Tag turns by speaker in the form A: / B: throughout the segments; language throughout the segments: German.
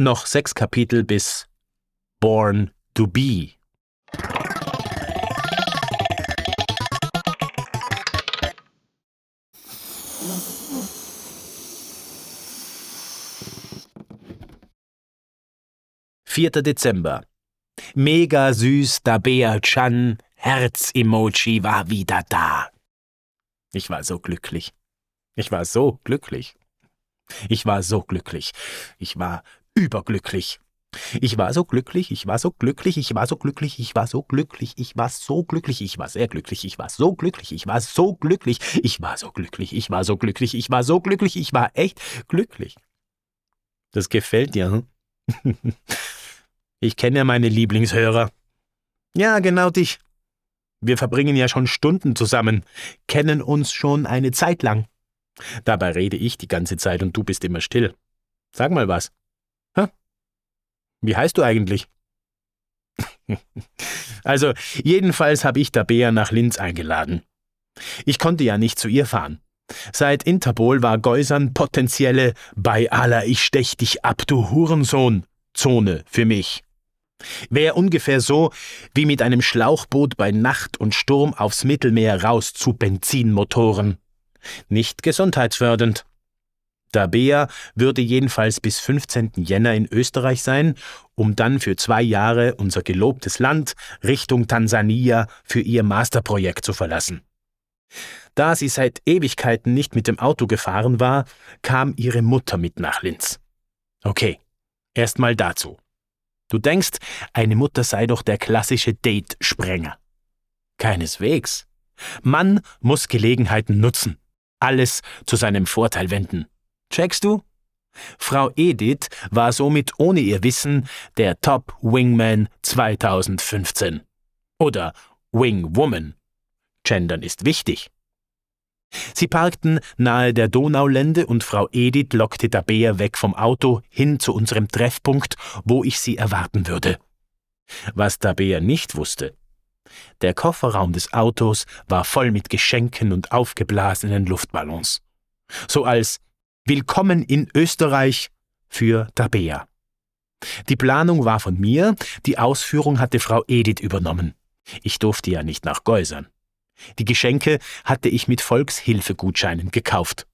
A: Noch sechs Kapitel bis Born to Be. Vierter Dezember. Mega süß, Dabea Chan, Herz-Emoji war wieder da. Ich war so glücklich. Ich war so glücklich. Ich war so glücklich. Ich war überglücklich. Ich war so glücklich, ich war so glücklich, ich war so glücklich, ich war so glücklich, ich war so glücklich, ich war sehr glücklich, ich war so glücklich, ich war so glücklich, ich war so glücklich, ich war so glücklich, ich war so glücklich, ich war echt glücklich. Das gefällt dir, hm? Ich kenne ja meine Lieblingshörer. Ja, genau dich. Wir verbringen ja schon Stunden zusammen, kennen uns schon eine Zeit lang. Dabei rede ich die ganze Zeit und du bist immer still. Sag mal was. Wie heißt du eigentlich? also, jedenfalls habe ich Tabea nach Linz eingeladen. Ich konnte ja nicht zu ihr fahren. Seit Interpol war Geusern potenzielle Bei aller ich stech dich ab, du Hurensohn Zone für mich. Wäre ungefähr so, wie mit einem Schlauchboot bei Nacht und Sturm aufs Mittelmeer raus zu Benzinmotoren. Nicht gesundheitsfördernd. Dabea würde jedenfalls bis 15. Jänner in Österreich sein, um dann für zwei Jahre unser gelobtes Land Richtung Tansania für ihr Masterprojekt zu verlassen. Da sie seit Ewigkeiten nicht mit dem Auto gefahren war, kam ihre Mutter mit nach Linz. Okay, erstmal dazu. Du denkst, eine Mutter sei doch der klassische Date-Sprenger. Keineswegs. Mann muss Gelegenheiten nutzen, alles zu seinem Vorteil wenden. Checkst du? Frau Edith war somit ohne ihr Wissen der Top Wingman 2015. Oder Wingwoman. Gendern ist wichtig. Sie parkten nahe der Donaulände und Frau Edith lockte Tabea weg vom Auto hin zu unserem Treffpunkt, wo ich sie erwarten würde. Was Tabea nicht wusste, der Kofferraum des Autos war voll mit Geschenken und aufgeblasenen Luftballons. So als Willkommen in Österreich für Tabea. Die Planung war von mir, die Ausführung hatte Frau Edith übernommen. Ich durfte ja nicht nach Geusern. Die Geschenke hatte ich mit Volkshilfegutscheinen gekauft.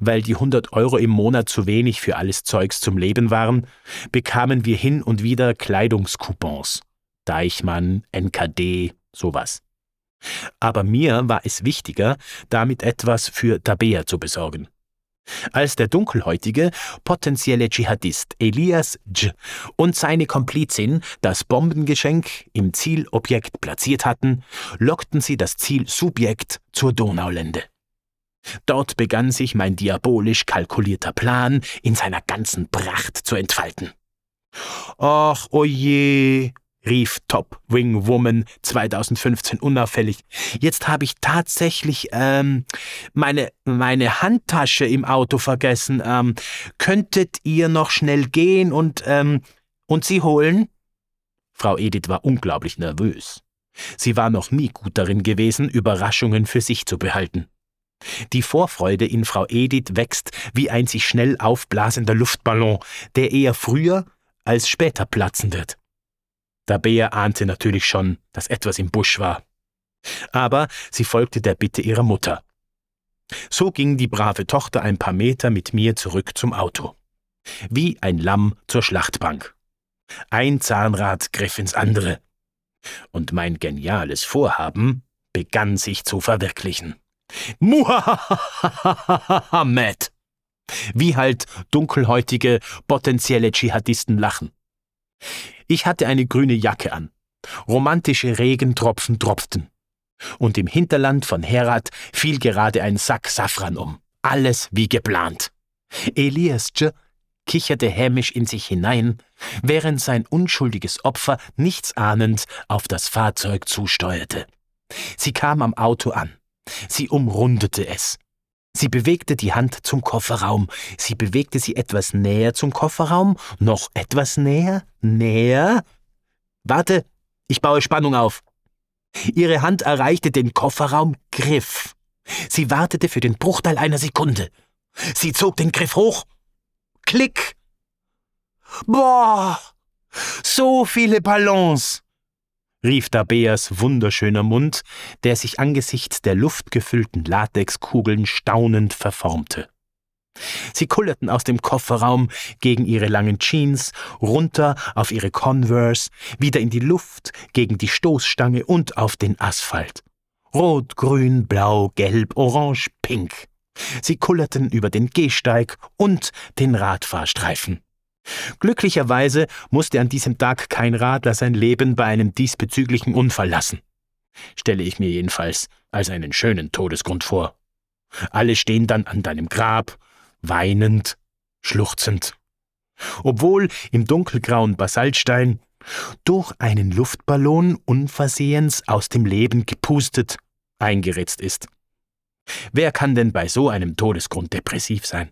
A: Weil die 100 Euro im Monat zu wenig für alles Zeugs zum Leben waren, bekamen wir hin und wieder Kleidungscoupons. Deichmann, NKD, sowas. Aber mir war es wichtiger, damit etwas für Tabea zu besorgen. Als der dunkelhäutige, potenzielle Dschihadist Elias Dj und seine Komplizin das Bombengeschenk im Zielobjekt platziert hatten, lockten sie das Zielsubjekt zur Donaulände. Dort begann sich mein diabolisch kalkulierter Plan in seiner ganzen Pracht zu entfalten. Ach, oje, rief Top Wing Woman 2015 unauffällig. Jetzt habe ich tatsächlich ähm, meine, meine Handtasche im Auto vergessen. Ähm, könntet ihr noch schnell gehen und, ähm, und sie holen? Frau Edith war unglaublich nervös. Sie war noch nie gut darin gewesen, Überraschungen für sich zu behalten. Die Vorfreude in Frau Edith wächst wie ein sich schnell aufblasender Luftballon, der eher früher als später platzen wird. Tabea ahnte natürlich schon, dass etwas im Busch war. Aber sie folgte der Bitte ihrer Mutter. So ging die brave Tochter ein paar Meter mit mir zurück zum Auto. Wie ein Lamm zur Schlachtbank. Ein Zahnrad griff ins andere. Und mein geniales Vorhaben begann sich zu verwirklichen. Muhahahahaha, Ich hatte eine grüne Jacke an. Romantische Regentropfen tropften. Und im Hinterland von Herat fiel gerade ein Sack Safran um. Alles wie geplant. Elias Dj kicherte hämisch in sich hinein, während sein unschuldiges Opfer nichtsahnend auf das Fahrzeug zusteuerte. Sie kam am Auto an. Sie umrundete es. Sie bewegte die Hand zum Kofferraum. Sie bewegte sie etwas näher zum Kofferraum, noch etwas näher, näher. Warte, ich baue Spannung auf. Ihre Hand erreichte den Kofferraum Griff. Sie wartete für den Bruchteil einer Sekunde. Sie zog den Griff hoch. Klick! Boah! So viele Ballons! Rief Dabeas wunderschöner Mund, der sich angesichts der luftgefüllten Latexkugeln staunend verformte. Sie kullerten aus dem Kofferraum gegen ihre langen Jeans, runter auf ihre Converse, wieder in die Luft, gegen die Stoßstange und auf den Asphalt. Rot, grün, blau, gelb, orange, pink. Sie kullerten über den Gehsteig und den Radfahrstreifen. Glücklicherweise musste an diesem Tag kein Radler sein Leben bei einem diesbezüglichen Unfall lassen. Stelle ich mir jedenfalls als einen schönen Todesgrund vor. Alle stehen dann an deinem Grab, weinend, schluchzend. Obwohl im dunkelgrauen Basaltstein durch einen Luftballon unversehens aus dem Leben gepustet eingeritzt ist. Wer kann denn bei so einem Todesgrund depressiv sein?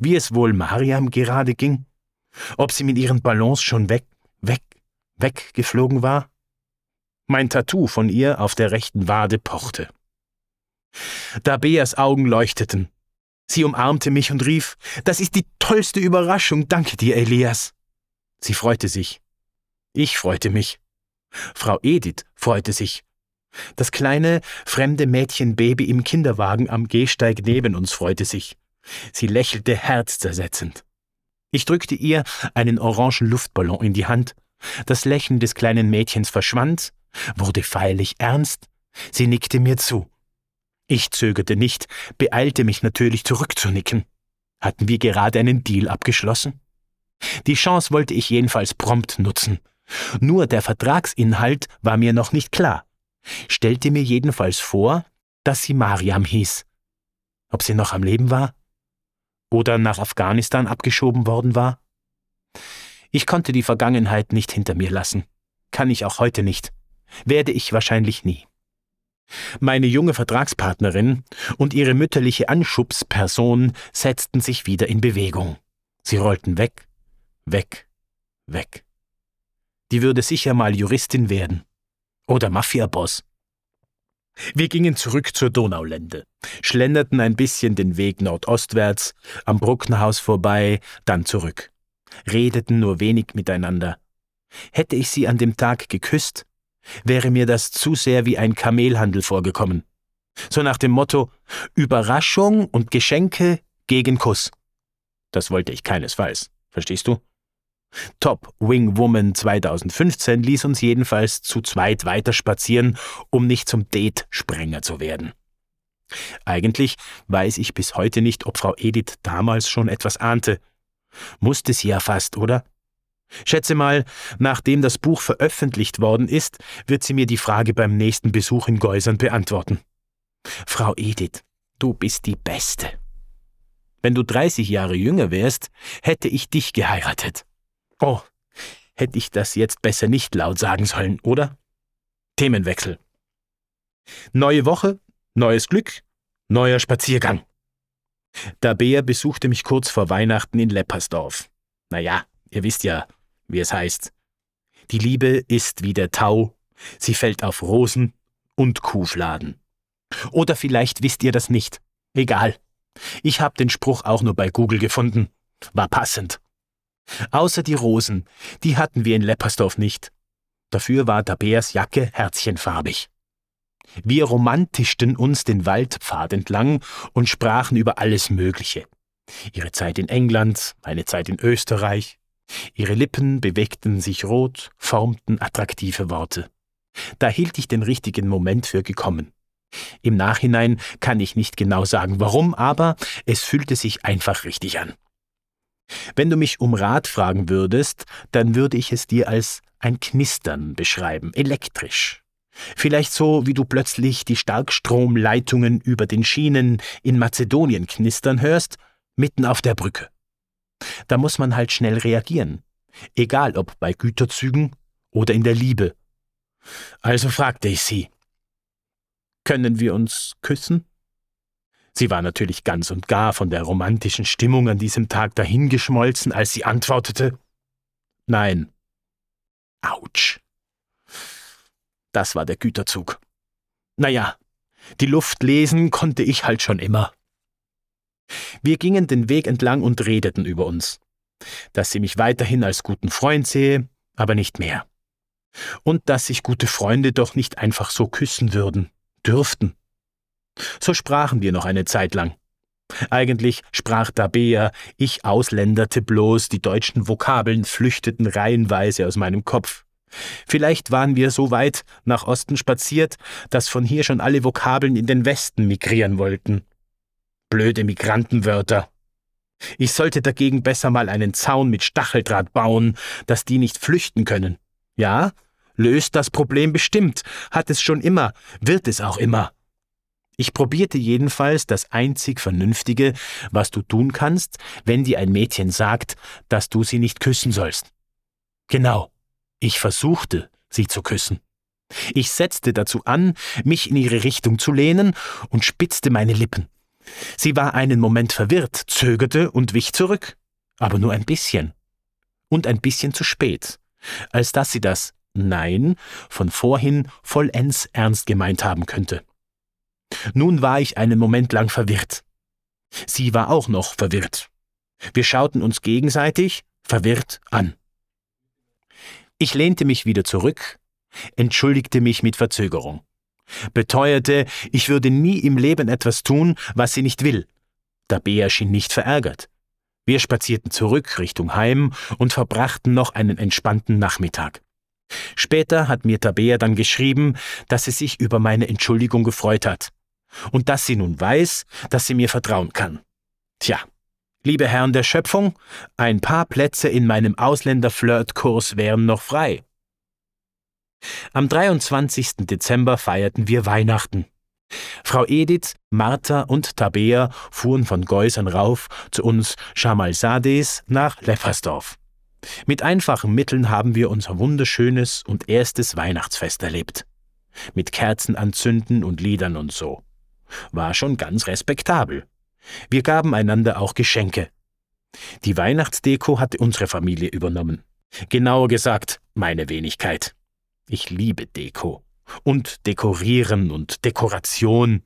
A: Wie es wohl Mariam gerade ging? Ob sie mit ihren Ballons schon weg, weg, weggeflogen war? Mein Tattoo von ihr auf der rechten Wade pochte. Da Beas Augen leuchteten. Sie umarmte mich und rief, das ist die tollste Überraschung, danke dir, Elias. Sie freute sich. Ich freute mich. Frau Edith freute sich. Das kleine, fremde Mädchenbaby im Kinderwagen am Gehsteig neben uns freute sich. Sie lächelte herzzersetzend. Ich drückte ihr einen orangen Luftballon in die Hand. Das Lächeln des kleinen Mädchens verschwand, wurde feierlich ernst. Sie nickte mir zu. Ich zögerte nicht, beeilte mich natürlich zurückzunicken. Hatten wir gerade einen Deal abgeschlossen? Die Chance wollte ich jedenfalls prompt nutzen. Nur der Vertragsinhalt war mir noch nicht klar. Stellte mir jedenfalls vor, dass sie Mariam hieß. Ob sie noch am Leben war? Oder nach Afghanistan abgeschoben worden war? Ich konnte die Vergangenheit nicht hinter mir lassen. Kann ich auch heute nicht. Werde ich wahrscheinlich nie. Meine junge Vertragspartnerin und ihre mütterliche Anschubsperson setzten sich wieder in Bewegung. Sie rollten weg, weg, weg. Die würde sicher mal Juristin werden. Oder Mafiaboss. Wir gingen zurück zur Donaulände, schlenderten ein bisschen den Weg nordostwärts, am Brucknerhaus vorbei, dann zurück. Redeten nur wenig miteinander. Hätte ich sie an dem Tag geküsst, wäre mir das zu sehr wie ein Kamelhandel vorgekommen. So nach dem Motto Überraschung und Geschenke gegen Kuss. Das wollte ich keinesfalls, verstehst du? Top Wing Woman 2015 ließ uns jedenfalls zu zweit weiterspazieren, um nicht zum Date-Sprenger zu werden. Eigentlich weiß ich bis heute nicht, ob Frau Edith damals schon etwas ahnte. Musste sie ja fast, oder? Schätze mal, nachdem das Buch veröffentlicht worden ist, wird sie mir die Frage beim nächsten Besuch in Geusern beantworten. Frau Edith, du bist die Beste. Wenn du 30 Jahre jünger wärst, hätte ich dich geheiratet. Oh, hätte ich das jetzt besser nicht laut sagen sollen, oder? Themenwechsel. Neue Woche, neues Glück, neuer Spaziergang. Bär besuchte mich kurz vor Weihnachten in Leppersdorf. Naja, ihr wisst ja, wie es heißt. Die Liebe ist wie der Tau, sie fällt auf Rosen und Kuhfladen. Oder vielleicht wisst ihr das nicht. Egal. Ich habe den Spruch auch nur bei Google gefunden. War passend. Außer die Rosen, die hatten wir in Leppersdorf nicht. Dafür war Tabeas Jacke herzchenfarbig. Wir romantischten uns den Waldpfad entlang und sprachen über alles Mögliche. Ihre Zeit in England, meine Zeit in Österreich. Ihre Lippen bewegten sich rot, formten attraktive Worte. Da hielt ich den richtigen Moment für gekommen. Im Nachhinein kann ich nicht genau sagen warum, aber es fühlte sich einfach richtig an. Wenn du mich um Rat fragen würdest, dann würde ich es dir als ein Knistern beschreiben, elektrisch. Vielleicht so, wie du plötzlich die Starkstromleitungen über den Schienen in Mazedonien knistern hörst, mitten auf der Brücke. Da muss man halt schnell reagieren, egal ob bei Güterzügen oder in der Liebe. Also fragte ich sie, können wir uns küssen? Sie war natürlich ganz und gar von der romantischen Stimmung an diesem Tag dahingeschmolzen, als sie antwortete Nein. Autsch. Das war der Güterzug. Naja, die Luft lesen konnte ich halt schon immer. Wir gingen den Weg entlang und redeten über uns. dass sie mich weiterhin als guten Freund sehe, aber nicht mehr. Und dass sich gute Freunde doch nicht einfach so küssen würden, dürften. So sprachen wir noch eine Zeit lang. Eigentlich sprach Tabea, ich ausländerte bloß, die deutschen Vokabeln flüchteten reihenweise aus meinem Kopf. Vielleicht waren wir so weit nach Osten spaziert, dass von hier schon alle Vokabeln in den Westen migrieren wollten. Blöde Migrantenwörter. Ich sollte dagegen besser mal einen Zaun mit Stacheldraht bauen, dass die nicht flüchten können. Ja, löst das Problem bestimmt, hat es schon immer, wird es auch immer. Ich probierte jedenfalls das einzig Vernünftige, was du tun kannst, wenn dir ein Mädchen sagt, dass du sie nicht küssen sollst. Genau, ich versuchte, sie zu küssen. Ich setzte dazu an, mich in ihre Richtung zu lehnen und spitzte meine Lippen. Sie war einen Moment verwirrt, zögerte und wich zurück, aber nur ein bisschen. Und ein bisschen zu spät, als dass sie das Nein von vorhin vollends ernst gemeint haben könnte. Nun war ich einen Moment lang verwirrt. Sie war auch noch verwirrt. Wir schauten uns gegenseitig verwirrt an. Ich lehnte mich wieder zurück, entschuldigte mich mit Verzögerung, beteuerte, ich würde nie im Leben etwas tun, was sie nicht will. Tabea schien nicht verärgert. Wir spazierten zurück Richtung Heim und verbrachten noch einen entspannten Nachmittag. Später hat mir Tabea dann geschrieben, dass sie sich über meine Entschuldigung gefreut hat und dass sie nun weiß, dass sie mir vertrauen kann. Tja, liebe Herren der Schöpfung, ein paar Plätze in meinem Ausländer-Flirt-Kurs wären noch frei. Am 23. Dezember feierten wir Weihnachten. Frau Edith, Martha und Tabea fuhren von Geusern rauf zu uns Schamalsades nach Leppersdorf. Mit einfachen Mitteln haben wir unser wunderschönes und erstes Weihnachtsfest erlebt. Mit Kerzen anzünden und Liedern und so. War schon ganz respektabel. Wir gaben einander auch Geschenke. Die Weihnachtsdeko hatte unsere Familie übernommen. Genauer gesagt, meine Wenigkeit. Ich liebe Deko. Und Dekorieren und Dekoration.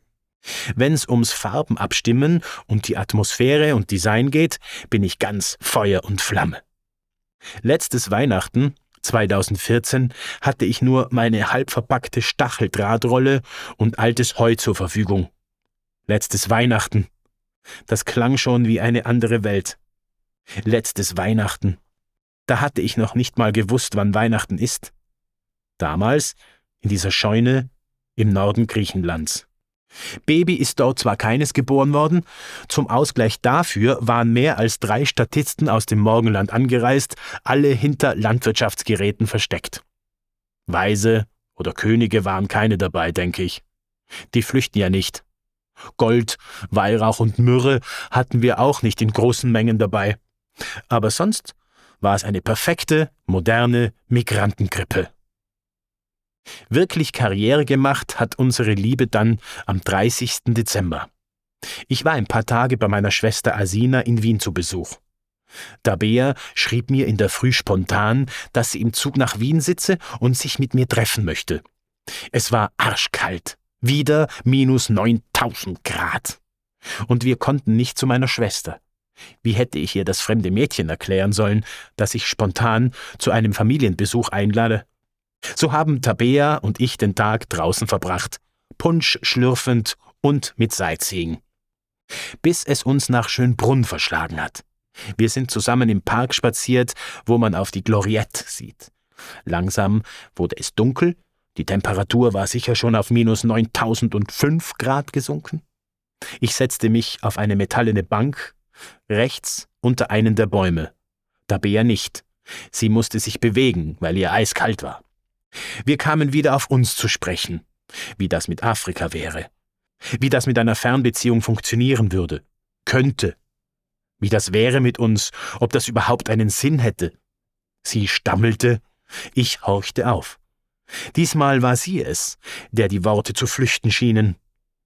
A: Wenn's ums Farben abstimmen und die Atmosphäre und Design geht, bin ich ganz Feuer und Flamme. Letztes Weihnachten, 2014, hatte ich nur meine halbverpackte Stacheldrahtrolle und altes Heu zur Verfügung. Letztes Weihnachten. Das klang schon wie eine andere Welt. Letztes Weihnachten. Da hatte ich noch nicht mal gewusst, wann Weihnachten ist. Damals, in dieser Scheune im Norden Griechenlands. Baby ist dort zwar keines geboren worden, zum Ausgleich dafür waren mehr als drei Statisten aus dem Morgenland angereist, alle hinter Landwirtschaftsgeräten versteckt. Weise oder Könige waren keine dabei, denke ich. Die flüchten ja nicht. Gold, Weihrauch und Myrrhe hatten wir auch nicht in großen Mengen dabei. Aber sonst war es eine perfekte, moderne Migrantengrippe. Wirklich Karriere gemacht hat unsere Liebe dann am 30. Dezember. Ich war ein paar Tage bei meiner Schwester Asina in Wien zu Besuch. Tabea schrieb mir in der Früh spontan, dass sie im Zug nach Wien sitze und sich mit mir treffen möchte. Es war arschkalt, wieder minus 9000 Grad. Und wir konnten nicht zu meiner Schwester. Wie hätte ich ihr das fremde Mädchen erklären sollen, das ich spontan zu einem Familienbesuch einlade? So haben Tabea und ich den Tag draußen verbracht, Punsch schlürfend und mit Sightseeing. Bis es uns nach Schönbrunn verschlagen hat. Wir sind zusammen im Park spaziert, wo man auf die Gloriette sieht. Langsam wurde es dunkel, die Temperatur war sicher schon auf minus 9005 Grad gesunken. Ich setzte mich auf eine metallene Bank, rechts unter einen der Bäume. Tabea nicht. Sie musste sich bewegen, weil ihr eiskalt war. Wir kamen wieder auf uns zu sprechen, wie das mit Afrika wäre, wie das mit einer Fernbeziehung funktionieren würde, könnte, wie das wäre mit uns, ob das überhaupt einen Sinn hätte. Sie stammelte, ich horchte auf. Diesmal war sie es, der die Worte zu flüchten schienen.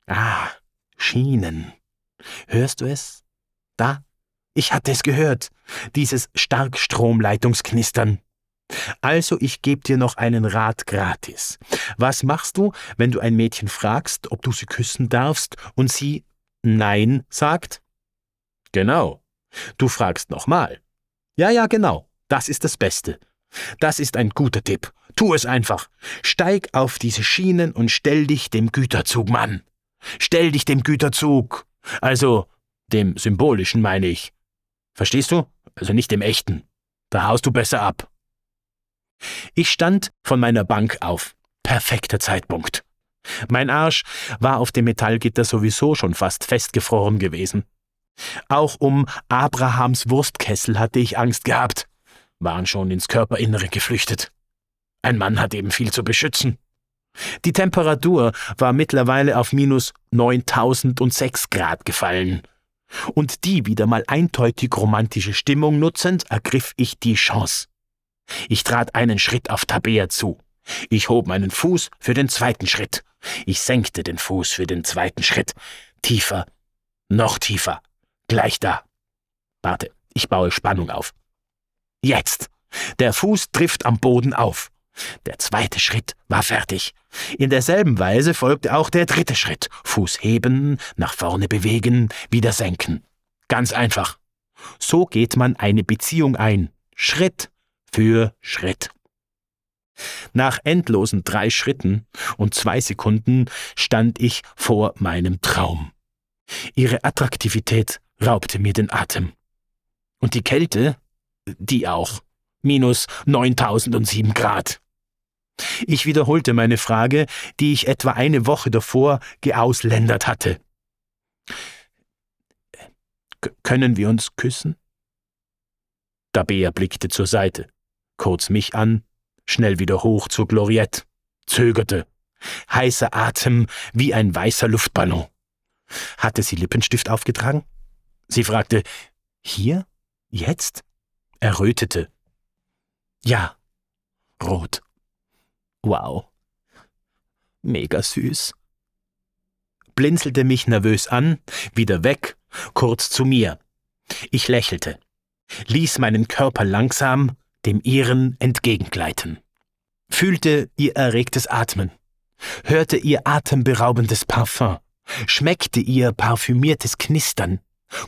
A: Ah, schienen. Hörst du es? Da? Ich hatte es gehört, dieses Starkstromleitungsknistern. Also ich gebe dir noch einen Rat gratis. Was machst du, wenn du ein Mädchen fragst, ob du sie küssen darfst und sie Nein sagt? Genau. Du fragst nochmal. Ja, ja, genau. Das ist das Beste. Das ist ein guter Tipp. Tu es einfach. Steig auf diese Schienen und stell dich dem Güterzug, Mann. Stell dich dem Güterzug. Also, dem symbolischen meine ich. Verstehst du? Also nicht dem echten. Da haust du besser ab. Ich stand von meiner Bank auf. Perfekter Zeitpunkt. Mein Arsch war auf dem Metallgitter sowieso schon fast festgefroren gewesen. Auch um Abrahams Wurstkessel hatte ich Angst gehabt, waren schon ins Körperinnere geflüchtet. Ein Mann hat eben viel zu beschützen. Die Temperatur war mittlerweile auf minus 9006 Grad gefallen. Und die wieder mal eindeutig romantische Stimmung nutzend, ergriff ich die Chance. Ich trat einen Schritt auf Tabea zu. Ich hob meinen Fuß für den zweiten Schritt. Ich senkte den Fuß für den zweiten Schritt. Tiefer, noch tiefer, gleich da. Warte, ich baue Spannung auf. Jetzt. Der Fuß trifft am Boden auf. Der zweite Schritt war fertig. In derselben Weise folgte auch der dritte Schritt. Fuß heben, nach vorne bewegen, wieder senken. Ganz einfach. So geht man eine Beziehung ein. Schritt für Schritt. Nach endlosen drei Schritten und zwei Sekunden stand ich vor meinem Traum. Ihre Attraktivität raubte mir den Atem. Und die Kälte, die auch. Minus 9007 Grad. Ich wiederholte meine Frage, die ich etwa eine Woche davor geausländert hatte. K können wir uns küssen? Tabea blickte zur Seite, kurz mich an, schnell wieder hoch zur Gloriette, zögerte, heißer Atem wie ein weißer Luftballon. Hatte sie Lippenstift aufgetragen? Sie fragte, hier? Jetzt? Er rötete. Ja, rot. Wow. Mega süß. Blinzelte mich nervös an, wieder weg, kurz zu mir. Ich lächelte, ließ meinen Körper langsam dem ihren entgegengleiten, fühlte ihr erregtes Atmen, hörte ihr atemberaubendes Parfum, schmeckte ihr parfümiertes Knistern,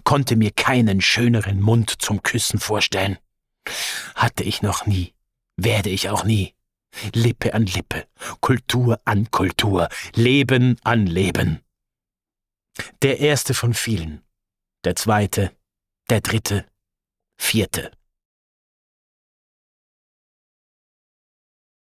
A: konnte mir keinen schöneren Mund zum Küssen vorstellen. Hatte ich noch nie, werde ich auch nie. Lippe an Lippe, Kultur an Kultur, Leben an Leben. Der erste von vielen, der zweite, der dritte, vierte.